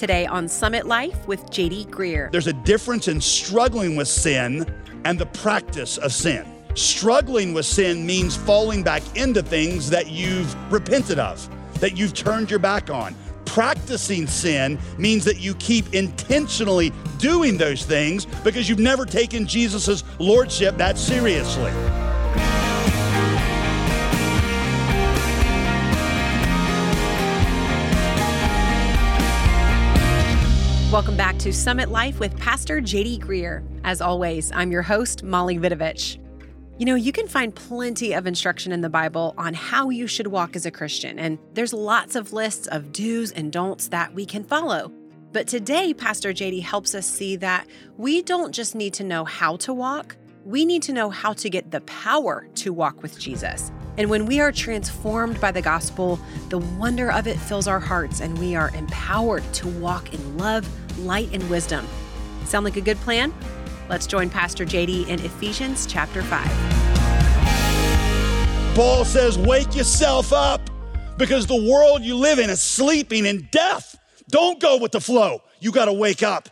Today on Summit Life with JD Greear. There's a difference in struggling with sin and the practice of sin. Struggling with sin means falling back into things that you've repented of, that you've turned your back on. Practicing sin means that you keep intentionally doing those things because you've never taken Jesus' lordship that seriously. Welcome back to Summit Life with Pastor JD Greear. As always, I'm your host, Molly Vidovich. You know, you can find plenty of instruction in the Bible on how you should walk as a Christian, and there's lots of lists of do's and don'ts that we can follow. But today, Pastor JD helps us see that we don't just need to know how to walk, we need to know how to get the power to walk with Jesus. And when we are transformed by the gospel, the wonder of it fills our hearts and we are empowered to walk in love, light, and wisdom. Sound like a good plan? Let's join Pastor JD in Ephesians chapter 5. Paul says, Wake yourself up because the world you live in is sleeping in death. Don't go with the flow. You got to wake up.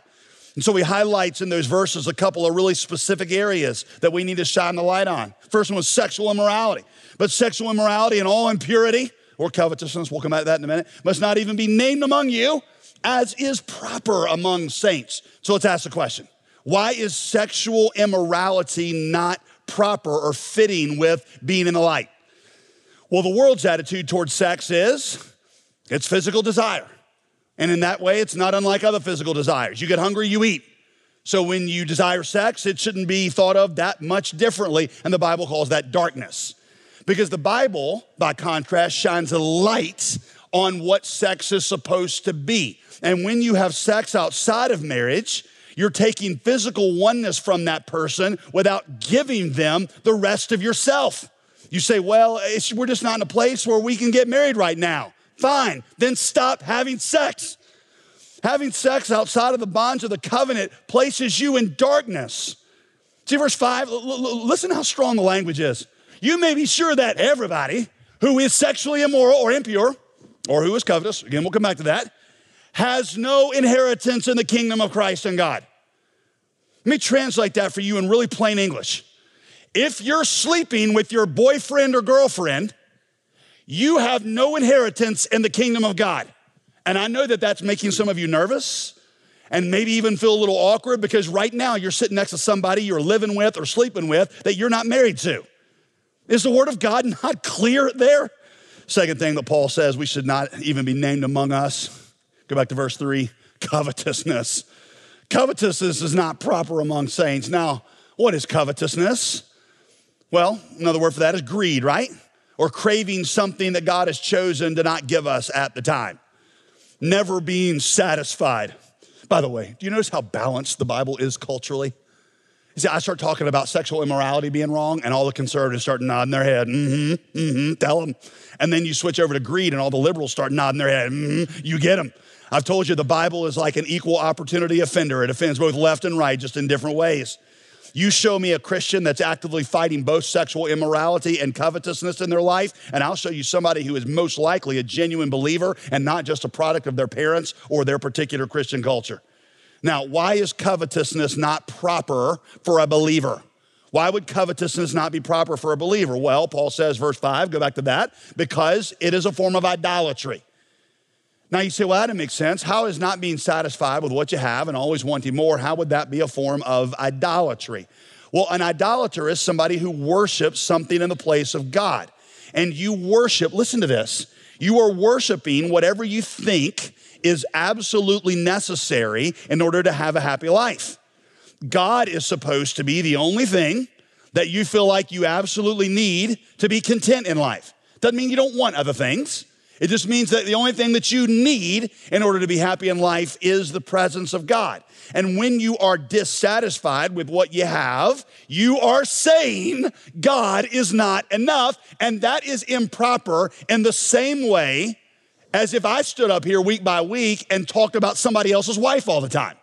And so he highlights in those verses a couple of really specific areas that we need to shine the light on. First one was sexual immorality. But sexual immorality and all impurity or covetousness, we'll come back to that in a minute, must not even be named among you as is proper among saints. So let's ask the question why is sexual immorality not proper or fitting with being in the light? Well, the world's attitude towards sex is it's physical desire. And in that way, it's not unlike other physical desires. You get hungry, you eat. So when you desire sex, it shouldn't be thought of that much differently. And the Bible calls that darkness. Because the Bible, by contrast, shines a light on what sex is supposed to be. And when you have sex outside of marriage, you're taking physical oneness from that person without giving them the rest of yourself. You say, well, we're just not in a place where we can get married right now. Fine, then stop having sex. Having sex outside of the bonds of the covenant places you in darkness. See, verse 5, listen how strong the language is. You may be sure that everybody who is sexually immoral or impure, or who is covetous, again, we'll come back to that, has no inheritance in the kingdom of Christ and God. Let me translate that for you in really plain English. If you're sleeping with your boyfriend or girlfriend, you have no inheritance in the kingdom of God. And I know that that's making some of you nervous and maybe even feel a little awkward because right now you're sitting next to somebody you're living with or sleeping with that you're not married to. Is the word of God not clear there? Second thing that Paul says we should not even be named among us. Go back to verse three covetousness. Covetousness is not proper among saints. Now, what is covetousness? Well, another word for that is greed, right? Or craving something that God has chosen to not give us at the time. Never being satisfied. By the way, do you notice how balanced the Bible is culturally? See, I start talking about sexual immorality being wrong, and all the conservatives start nodding their head. Mm-hmm, mm-hmm, tell them. And then you switch over to greed, and all the liberals start nodding their head. Mm-hmm, you get them. I've told you the Bible is like an equal opportunity offender. It offends both left and right, just in different ways. You show me a Christian that's actively fighting both sexual immorality and covetousness in their life, and I'll show you somebody who is most likely a genuine believer and not just a product of their parents or their particular Christian culture. Now, why is covetousness not proper for a believer? Why would covetousness not be proper for a believer? Well, Paul says, verse 5, go back to that, because it is a form of idolatry. Now you say, well, that makes sense. How is not being satisfied with what you have and always wanting more? How would that be a form of idolatry? Well, an idolater is somebody who worships something in the place of God. And you worship, listen to this, you are worshiping whatever you think is absolutely necessary in order to have a happy life. God is supposed to be the only thing that you feel like you absolutely need to be content in life. Doesn't mean you don't want other things. It just means that the only thing that you need in order to be happy in life is the presence of God. And when you are dissatisfied with what you have, you are saying God is not enough. And that is improper in the same way as if I stood up here week by week and talked about somebody else's wife all the time.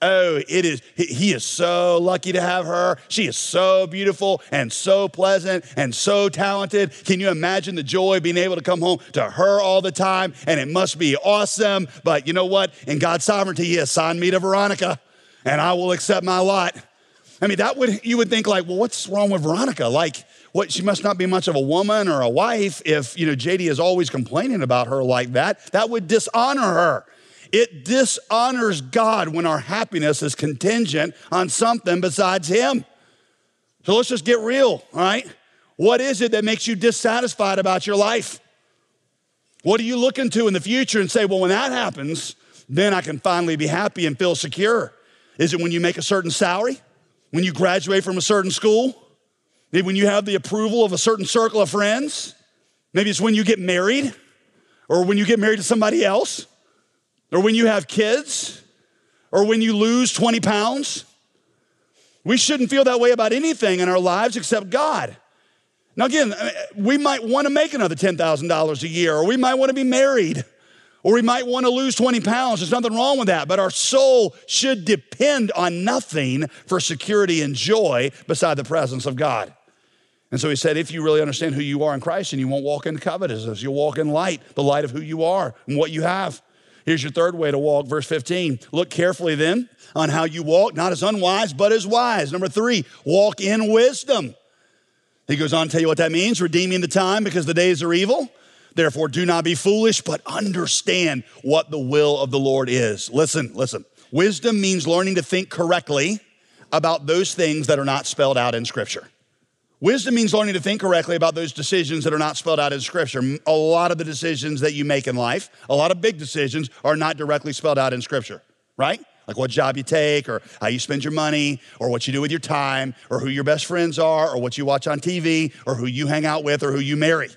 Oh, it is, he is so lucky to have her. She is so beautiful and so pleasant and so talented. Can you imagine the joy being able to come home to her all the time? And it must be awesome. But you know what? In God's sovereignty, He assigned me to Veronica, and I will accept my lot. I mean, that would, you would think, like, well, what's wrong with Veronica? Like, what, she must not be much of a woman or a wife if, you know, JD is always complaining about her like that. That would dishonor her. It dishonors God when our happiness is contingent on something besides Him. So let's just get real, all right? What is it that makes you dissatisfied about your life? What are you looking to in the future and say, well, when that happens, then I can finally be happy and feel secure? Is it when you make a certain salary? When you graduate from a certain school? Maybe when you have the approval of a certain circle of friends? Maybe it's when you get married or when you get married to somebody else or when you have kids, or when you lose 20 pounds. We shouldn't feel that way about anything in our lives except God. Now, again, we might want to make another $10,000 a year, or we might want to be married, or we might want to lose 20 pounds. There's nothing wrong with that, but our soul should depend on nothing for security and joy beside the presence of God. And so he said, if you really understand who you are in Christ and you won't walk in covetousness, you'll walk in light, the light of who you are and what you have. Here's your third way to walk, verse 15. Look carefully then on how you walk, not as unwise, but as wise. Number three, walk in wisdom. He goes on to tell you what that means redeeming the time because the days are evil. Therefore, do not be foolish, but understand what the will of the Lord is. Listen, listen. Wisdom means learning to think correctly about those things that are not spelled out in Scripture. Wisdom means learning to think correctly about those decisions that are not spelled out in Scripture. A lot of the decisions that you make in life, a lot of big decisions, are not directly spelled out in Scripture, right? Like what job you take, or how you spend your money, or what you do with your time, or who your best friends are, or what you watch on TV, or who you hang out with, or who you marry.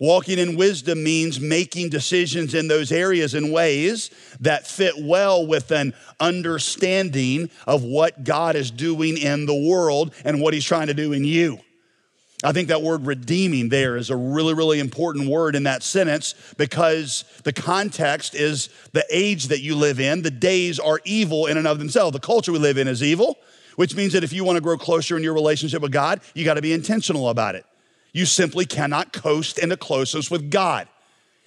Walking in wisdom means making decisions in those areas in ways that fit well with an understanding of what God is doing in the world and what He's trying to do in you. I think that word redeeming there is a really, really important word in that sentence because the context is the age that you live in. The days are evil in and of themselves. The culture we live in is evil, which means that if you want to grow closer in your relationship with God, you got to be intentional about it. You simply cannot coast into closeness with God.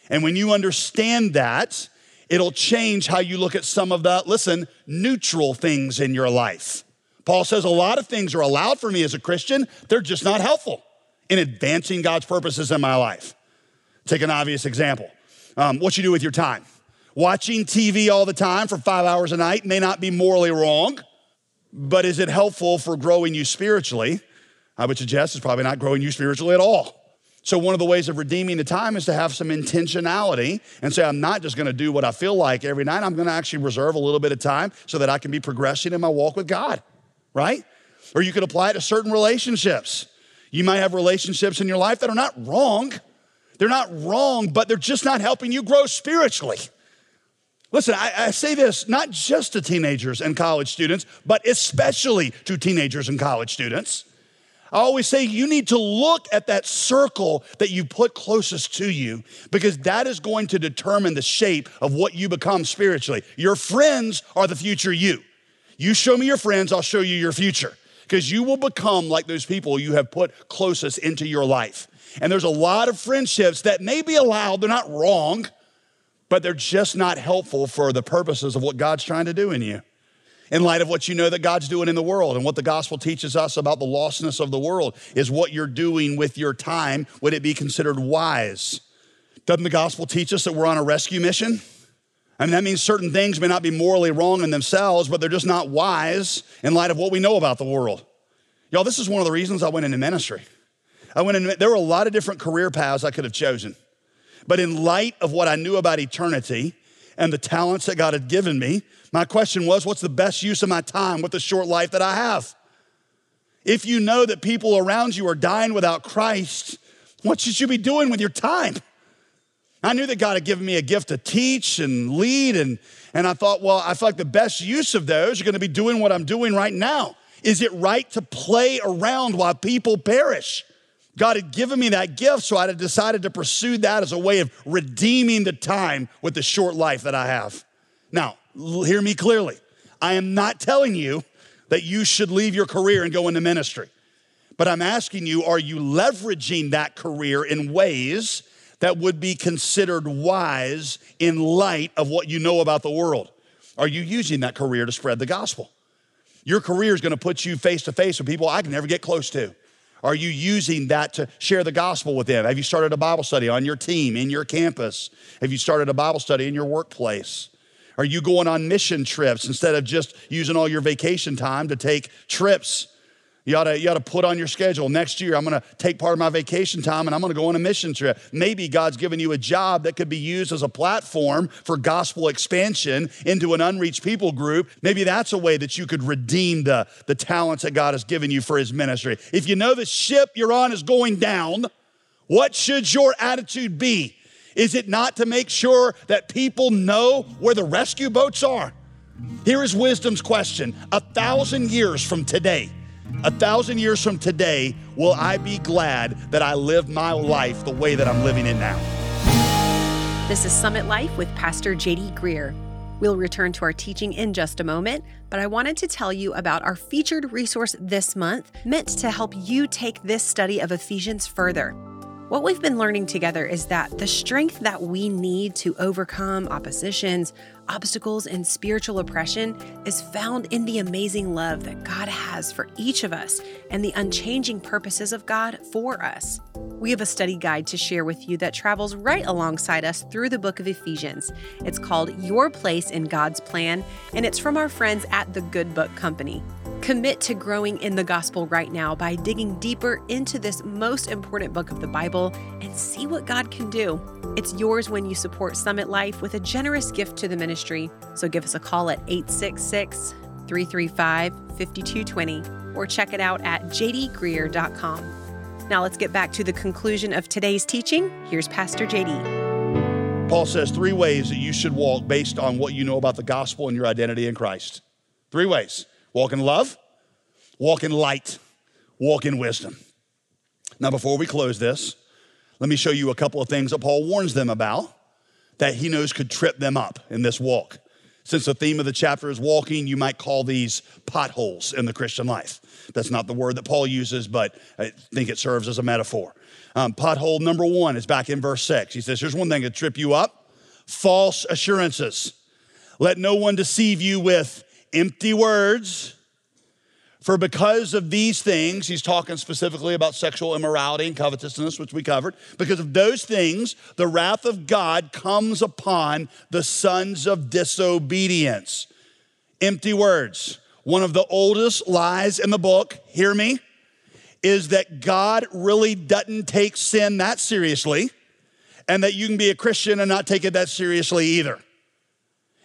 And when you understand that, it'll change how you look at some of the, listen, neutral things in your life. Paul says a lot of things are allowed for me as a Christian, they're just not helpful in advancing God's purposes in my life. Take an obvious example um, what you do with your time. Watching TV all the time for five hours a night may not be morally wrong, but is it helpful for growing you spiritually? I would suggest is probably not growing you spiritually at all. So, one of the ways of redeeming the time is to have some intentionality and say, I'm not just gonna do what I feel like every night. I'm gonna actually reserve a little bit of time so that I can be progressing in my walk with God, right? Or you could apply it to certain relationships. You might have relationships in your life that are not wrong. They're not wrong, but they're just not helping you grow spiritually. Listen, I, I, say this not just to teenagers and college students, but especially to teenagers and college students. I always say you need to look at that circle that you put closest to you because that is going to determine the shape of what you become spiritually. Your friends are the future you. You show me your friends, I'll show you your future because you will become like those people you have put closest into your life. And there's a lot of friendships that may be allowed, they're not wrong, but they're just not helpful for the purposes of what God's trying to do in you in light of what you know that God's doing in the world and what the gospel teaches us about the lostness of the world is what you're doing with your time. Would it be considered wise? Doesn't the gospel teach us that we're on a rescue mission? I mean, that means certain things may not be morally wrong in themselves, but they're just not wise in light of what we know about the world. Y'all, this is one of the reasons I went into ministry. I went in, there were a lot of different career paths I could have chosen. But in light of what I knew about eternity and the talents that God had given me, my question was what's the best use of my time with the short life that I have? If you know that people around you are dying without Christ, what should you be doing with your time? I knew that God had given me a gift to teach and lead, and, and I thought, well, I feel like the best use of those are gonna be doing what I'm doing right now. Is it right to play around while people perish? God had given me that gift, so I had decided to pursue that as a way of redeeming the time with the short life that I have. Now, hear me clearly. I am not telling you that you should leave your career and go into ministry. But I'm asking you, are you leveraging that career in ways that would be considered wise in light of what you know about the world? Are you using that career to spread the gospel? Your career is going to put you face to face with people I can never get close to. Are you using that to share the gospel with them? Have you started a Bible study on your team, in your campus? Have you started a Bible study in your workplace? Are you going on mission trips instead of just using all your vacation time to take trips? You ought, to, you ought to put on your schedule. Next year, I'm going to take part of my vacation time and I'm going to go on a mission trip. Maybe God's given you a job that could be used as a platform for gospel expansion into an unreached people group. Maybe that's a way that you could redeem the, the talents that God has given you for his ministry. If you know the ship you're on is going down, what should your attitude be? Is it not to make sure that people know where the rescue boats are? Here is wisdom's question a thousand years from today a thousand years from today, will I be glad that I lived my life the way that I'm living it now? This is Summit Life with Pastor JD Greear. We'll return to our teaching in just a moment, but I wanted to tell you about our featured resource this month meant to help you take this study of Ephesians further. What we've been learning together is that the strength that we need to overcome oppositions, obstacles, and spiritual oppression is found in the amazing love that God has for each of us and the unchanging purposes of God for us. We have a study guide to share with you that travels right alongside us through the book of Ephesians. It's called Your Place in God's Plan, and it's from our friends at the Good Book Company. Commit to growing in the gospel right now by digging deeper into this most important book of the Bible and see what God can do. It's yours when you support Summit Life with a generous gift to the ministry. So give us a call at 866 335 5220 or check it out at jdgreear.com. Now let's get back to the conclusion of today's teaching. Here's Pastor JD. Paul says three ways that you should walk based on what you know about the gospel and your identity in Christ. Three ways. Walk in love, walk in light, walk in wisdom. Now, before we close this, let me show you a couple of things that Paul warns them about that he knows could trip them up in this walk. Since the theme of the chapter is walking, you might call these potholes in the Christian life. That's not the word that Paul uses, but I think it serves as a metaphor. Um, pothole number one is back in verse six. He says, Here's one thing to trip you up false assurances. Let no one deceive you with empty words. For because of these things, he's talking specifically about sexual immorality and covetousness, which we covered. Because of those things, the wrath of God comes upon the sons of disobedience. Empty words. One of the oldest lies in the book, hear me, is that God really doesn't take sin that seriously, and that you can be a Christian and not take it that seriously either.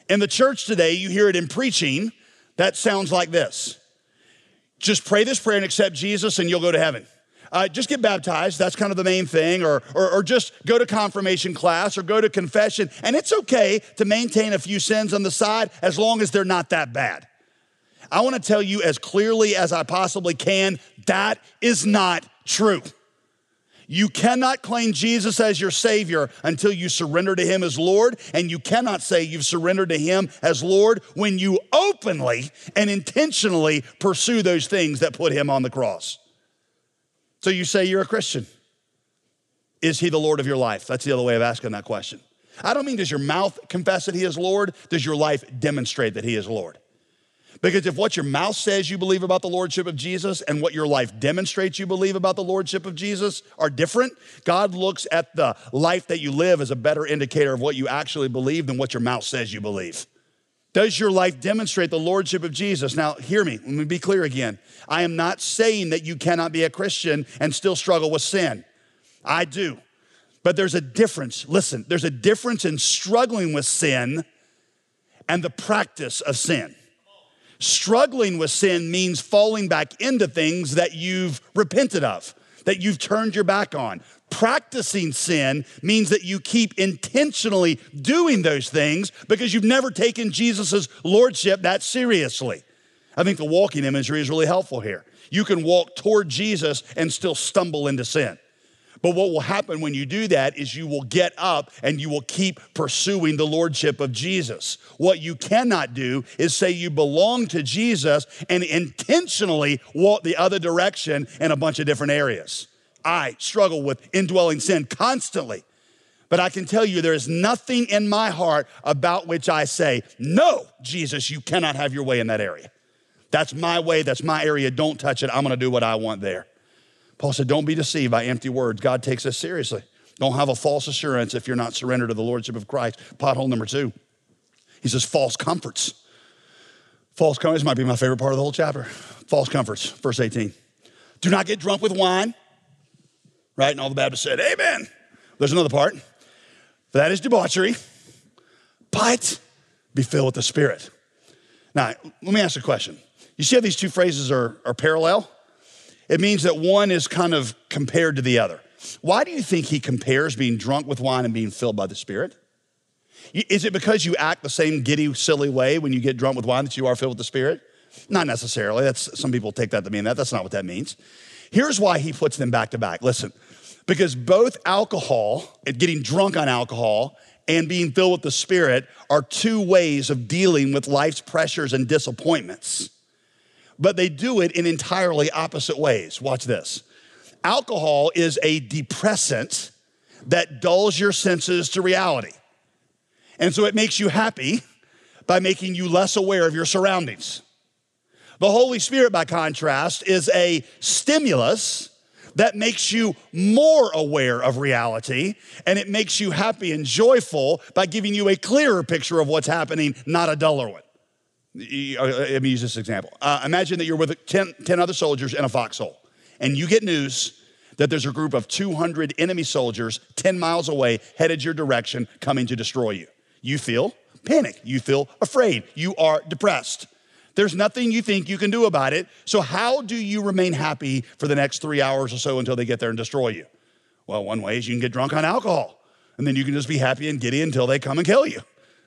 In the church today, you hear it in preaching that sounds like this just pray this prayer and accept Jesus, and you'll go to heaven. Uh, just get baptized. That's kind of the main thing. Or, or, or, just go to confirmation class or go to confession. And it's okay to maintain a few sins on the side as long as they're not that bad. I want to tell you as clearly as I possibly can that is not true. You cannot claim Jesus as your Savior until you surrender to Him as Lord, and you cannot say you've surrendered to Him as Lord when you openly and intentionally pursue those things that put Him on the cross. So you say you're a Christian. Is He the Lord of your life? That's the other way of asking that question. I don't mean does your mouth confess that He is Lord, does your life demonstrate that He is Lord? Because if what your mouth says you believe about the Lordship of Jesus and what your life demonstrates you believe about the Lordship of Jesus are different, God looks at the life that you live as a better indicator of what you actually believe than what your mouth says you believe. Does your life demonstrate the Lordship of Jesus? Now, hear me, let me be clear again. I am not saying that you cannot be a Christian and still struggle with sin. I do. But there's a difference. Listen, there's a difference in struggling with sin and the practice of sin. Struggling with sin means falling back into things that you've repented of, that you've turned your back on. Practicing sin means that you keep intentionally doing those things because you've never taken Jesus' lordship that seriously. I think the walking imagery is really helpful here. You can walk toward Jesus and still stumble into sin. But what will happen when you do that is you will get up and you will keep pursuing the lordship of Jesus. What you cannot do is say you belong to Jesus and intentionally walk the other direction in a bunch of different areas. I struggle with indwelling sin constantly. But I can tell you, there is nothing in my heart about which I say, No, Jesus, you cannot have your way in that area. That's my way, that's my area. Don't touch it. I'm gonna do what I want there. Paul said, Don't be deceived by empty words. God takes us seriously. Don't have a false assurance if you're not surrendered to the Lordship of Christ. Pothole number two. He says, False comforts. False comforts might be my favorite part of the whole chapter. False comforts, verse 18. Do not get drunk with wine. Right? And all the Baptists said, Amen. There's another part. That is debauchery, but be filled with the Spirit. Now, let me ask a question. You see how these two phrases are, are parallel? It means that one is kind of compared to the other. Why do you think he compares being drunk with wine and being filled by the Spirit? Is it because you act the same giddy, silly way when you get drunk with wine that you are filled with the Spirit? Not necessarily. That's some people take that to mean that. That's not what that means. Here's why he puts them back to back. Listen, because both alcohol getting drunk on alcohol and being filled with the Spirit are two ways of dealing with life's pressures and disappointments but they do it in entirely opposite ways. Watch this. Alcohol is a depressant that dulls your senses to reality. And so it makes you happy by making you less aware of your surroundings. The Holy Spirit, by contrast, is a stimulus that makes you more aware of reality and it makes you happy and joyful by giving you a clearer picture of what's happening, not a duller one. Uh, let me use this example. Uh, imagine that you're with 10, 10 other soldiers in a foxhole, and you get news that there's a group of 200 enemy soldiers 10 miles away headed your direction coming to destroy you. You feel panic. You feel afraid. You are depressed. There's nothing you think you can do about it. So, how do you remain happy for the next three hours or so until they get there and destroy you? Well, one way is you can get drunk on alcohol, and then you can just be happy and giddy until they come and kill you.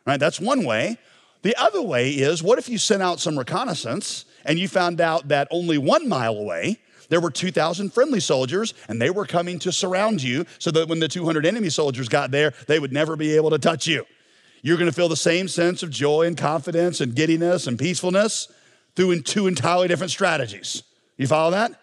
Right? That's one way. The other way is what if you sent out some reconnaissance and you found out that only one mile away, there were 2,000 friendly soldiers and they were coming to surround you so that when the 200 enemy soldiers got there, they would never be able to touch you. You're gonna feel the same sense of joy and confidence and giddiness and peacefulness through two entirely different strategies. You follow that?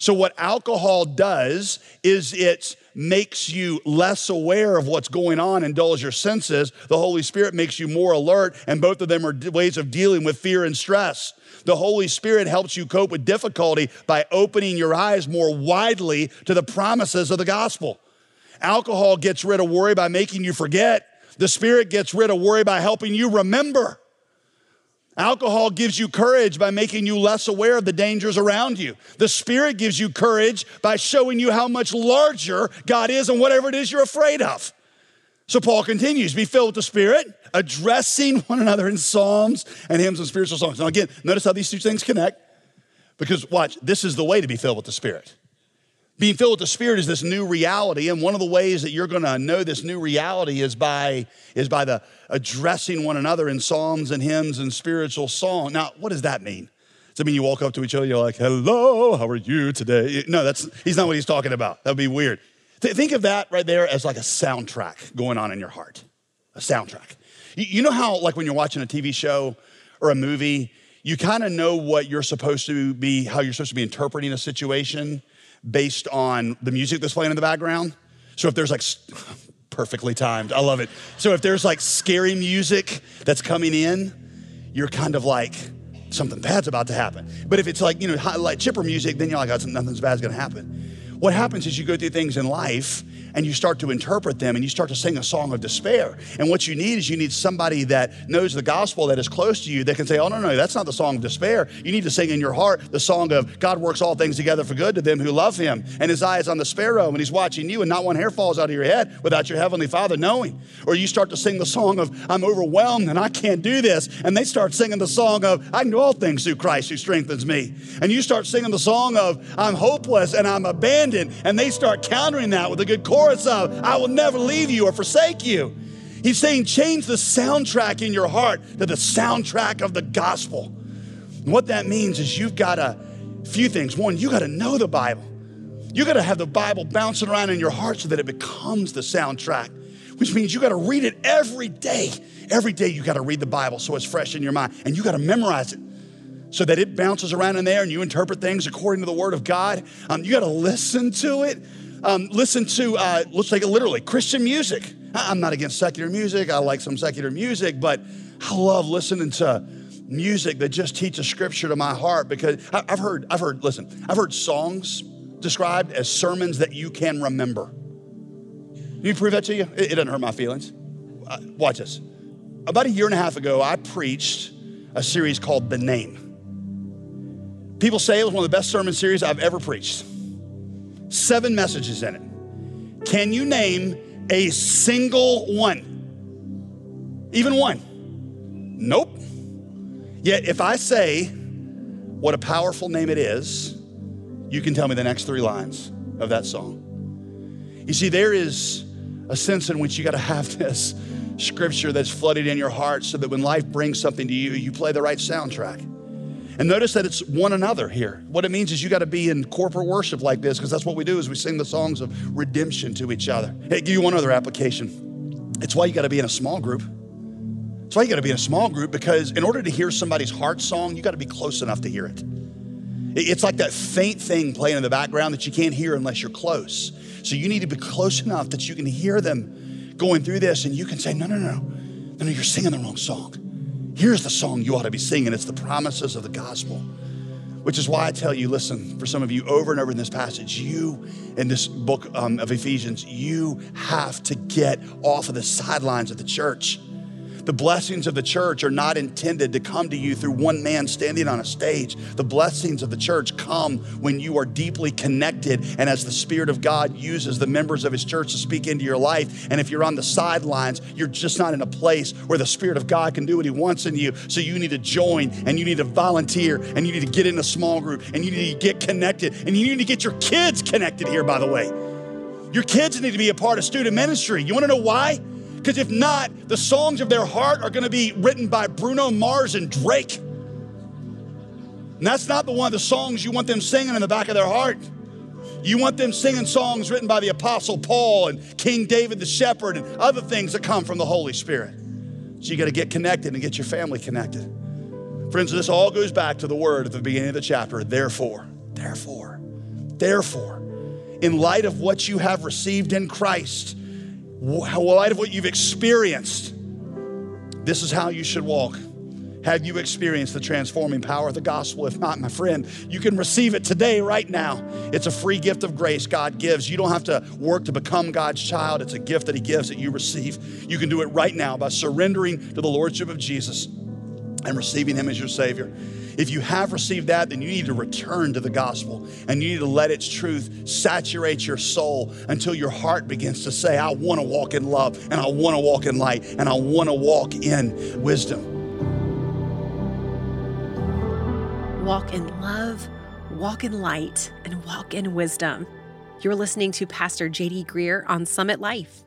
So, what alcohol does is it makes you less aware of what's going on and dulls your senses. The Holy Spirit makes you more alert, and both of them are ways of dealing with fear and stress. The Holy Spirit helps you cope with difficulty by opening your eyes more widely to the promises of the gospel. Alcohol gets rid of worry by making you forget. The Spirit gets rid of worry by helping you remember. Alcohol gives you courage by making you less aware of the dangers around you. The Spirit gives you courage by showing you how much larger God is and whatever it is you're afraid of. So Paul continues, be filled with the Spirit, addressing one another in psalms and hymns and spiritual songs. Now, again, notice how these two things connect. Because, watch, this is the way to be filled with the Spirit. Being filled with the Spirit is this new reality, and one of the ways that you're going to know this new reality is by is by the addressing one another in psalms and hymns and spiritual song. Now, what does that mean? Does that mean you walk up to each other, you're like, "Hello, how are you today?" No, that's he's not what he's talking about. That would be weird. Th- think of that right there as like a soundtrack going on in your heart. A soundtrack. You know how, like, when you're watching a TV show or a movie, you kind of know what you're supposed to be, how you're supposed to be interpreting a situation based on the music that's playing in the background. So if there's like perfectly timed, I love it. So if there's like scary music that's coming in, you're kind of like something bad's about to happen. But if it's like you know like chipper music, then you're like oh, nothing's bad's gonna happen. What happens is you go through things in life and you start to interpret them and you start to sing a song of despair. And what you need is you need somebody that knows the gospel that is close to you that can say, Oh, no, no, that's not the song of despair. You need to sing in your heart the song of God works all things together for good to them who love him. And his eye is on the sparrow and he's watching you, and not one hair falls out of your head without your heavenly Father knowing. Or you start to sing the song of, I'm overwhelmed and I can't do this. And they start singing the song of, I can do all things through Christ who strengthens me. And you start singing the song of, I'm hopeless and I'm abandoned. And they start countering that with a good chorus of, I will never leave you or forsake you. He's saying, change the soundtrack in your heart to the soundtrack of the gospel. And what that means is you've got a few things. One, you got to know the Bible. You got to have the Bible bouncing around in your heart so that it becomes the soundtrack, which means you got to read it every day. Every day you got to read the Bible so it's fresh in your mind, and you got to memorize it so that it bounces around in there and you interpret things according to the Word of God. Um, you got to listen to it. Um, listen to, uh, let's take it literally, Christian music. I'm not against secular music. I like some secular music, but I love listening to music that just teaches scripture to my heart because I've heard, I've heard, listen, I've heard songs described as sermons that you can remember. You prove that to you? It, it doesn't hurt my feelings. Uh, watch this. About a year and a half ago, I preached a series called The Name. People say it was one of the best sermon series I've ever preached. Seven messages in it. Can you name a single one? Even one? Nope. Yet, if I say what a powerful name it is, you can tell me the next three lines of that song. You see, there is a sense in which you got to have this scripture that's flooded in your heart so that when life brings something to you, you play the right soundtrack. And notice that it's one another here. What it means is you got to be in corporate worship like this because that's what we do is we sing the songs of redemption to each other. Hey, give you one other application. It's why you got to be in a small group. It's why you got to be in a small group because in order to hear somebody's heart song, you got to be close enough to hear it. It's like that faint thing playing in the background that you can't hear unless you're close. So you need to be close enough that you can hear them going through this and you can say, no, no, no, no, no, you're singing the wrong song. Here's the song you ought to be singing it's the promises of the gospel. Which is why I tell you, listen, for some of you over and over in this passage, you in this book um, of Ephesians, you have to get off of the sidelines of the church. The blessings of the church are not intended to come to you through one man standing on a stage. The blessings of the church come when you are deeply connected and as the Spirit of God uses the members of His church to speak into your life. And if you're on the sidelines, you're just not in a place where the Spirit of God can do what He wants in you. So you need to join and you need to volunteer and you need to get in a small group and you need to get connected and you need to get your kids connected here, by the way. Your kids need to be a part of student ministry. You want to know why? Because if not, the songs of their heart are going to be written by Bruno Mars and Drake. And that's not the one of the songs you want them singing in the back of their heart. You want them singing songs written by the Apostle Paul and King David the Shepherd and other things that come from the Holy Spirit. So you got to get connected and get your family connected. Friends, this all goes back to the word at the beginning of the chapter. Therefore, therefore, therefore, in light of what you have received in Christ, in light of what you've experienced, this is how you should walk. Have you experienced the transforming power of the gospel? If not, my friend, you can receive it today, right now. It's a free gift of grace God gives. You don't have to work to become God's child, it's a gift that He gives that you receive. You can do it right now by surrendering to the Lordship of Jesus and receiving Him as your Savior. If you have received that, then you need to return to the gospel and you need to let its truth saturate your soul until your heart begins to say, I want to walk in love and I want to walk in light and I want to walk in wisdom. Walk in love, walk in light, and walk in wisdom. You're listening to Pastor JD Greear on Summit Life.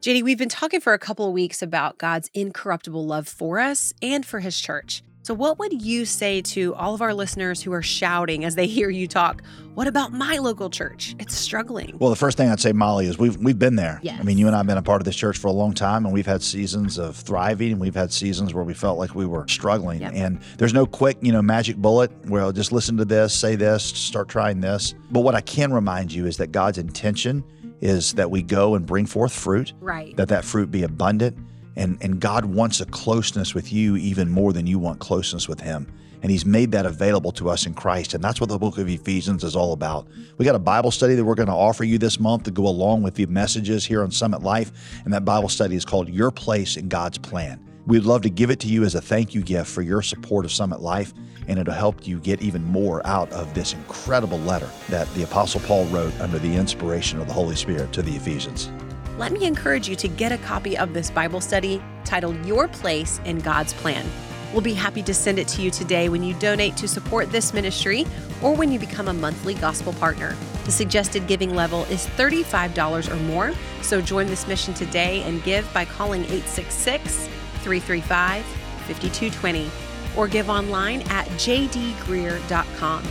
JD, we've been talking for a couple of weeks about God's incorruptible love for us and for his church. So, what would you say to all of our listeners who are shouting as they hear you talk? What about my local church? It's struggling. Well, the first thing I'd say, Molly, is we've we've been there. Yes. I mean, you and I have been a part of this church for a long time, and we've had seasons of thriving, and we've had seasons where we felt like we were struggling. Yep. And there's no quick, you know, magic bullet where I'll just listen to this, say this, start trying this. But what I can remind you is that God's intention is that we go and bring forth fruit, Right. that that fruit be abundant, and and God wants a closeness with you even more than you want closeness with Him. And He's made that available to us in Christ, and that's what the book of Ephesians is all about. We got a Bible study that we're going to offer you this month to go along with the messages here on Summit Life, and that Bible study is called Your Place in God's Plan. We'd love to give it to you as a thank you gift for your support of Summit Life, and it'll help you get even more out of this incredible letter that the Apostle Paul wrote under the inspiration of the Holy Spirit to the Ephesians. Let me encourage you to get a copy of this Bible study titled Your Place in God's Plan. We'll be happy to send it to you today when you donate to support this ministry or when you become a monthly gospel partner. The suggested giving level is $35 or more, so join this mission today and give by calling 866 335 5220 or give online at jdgreear.com.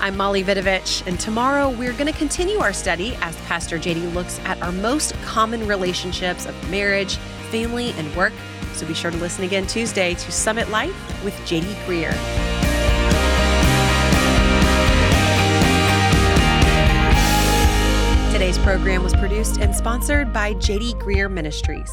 I'm Molly Vidovich, and tomorrow we're going to continue our study as Pastor JD looks at our most common relationships of marriage, family, and work. So be sure to listen again Tuesday to Summit Life with JD Greear. Today's program was produced and sponsored by JD Greear Ministries.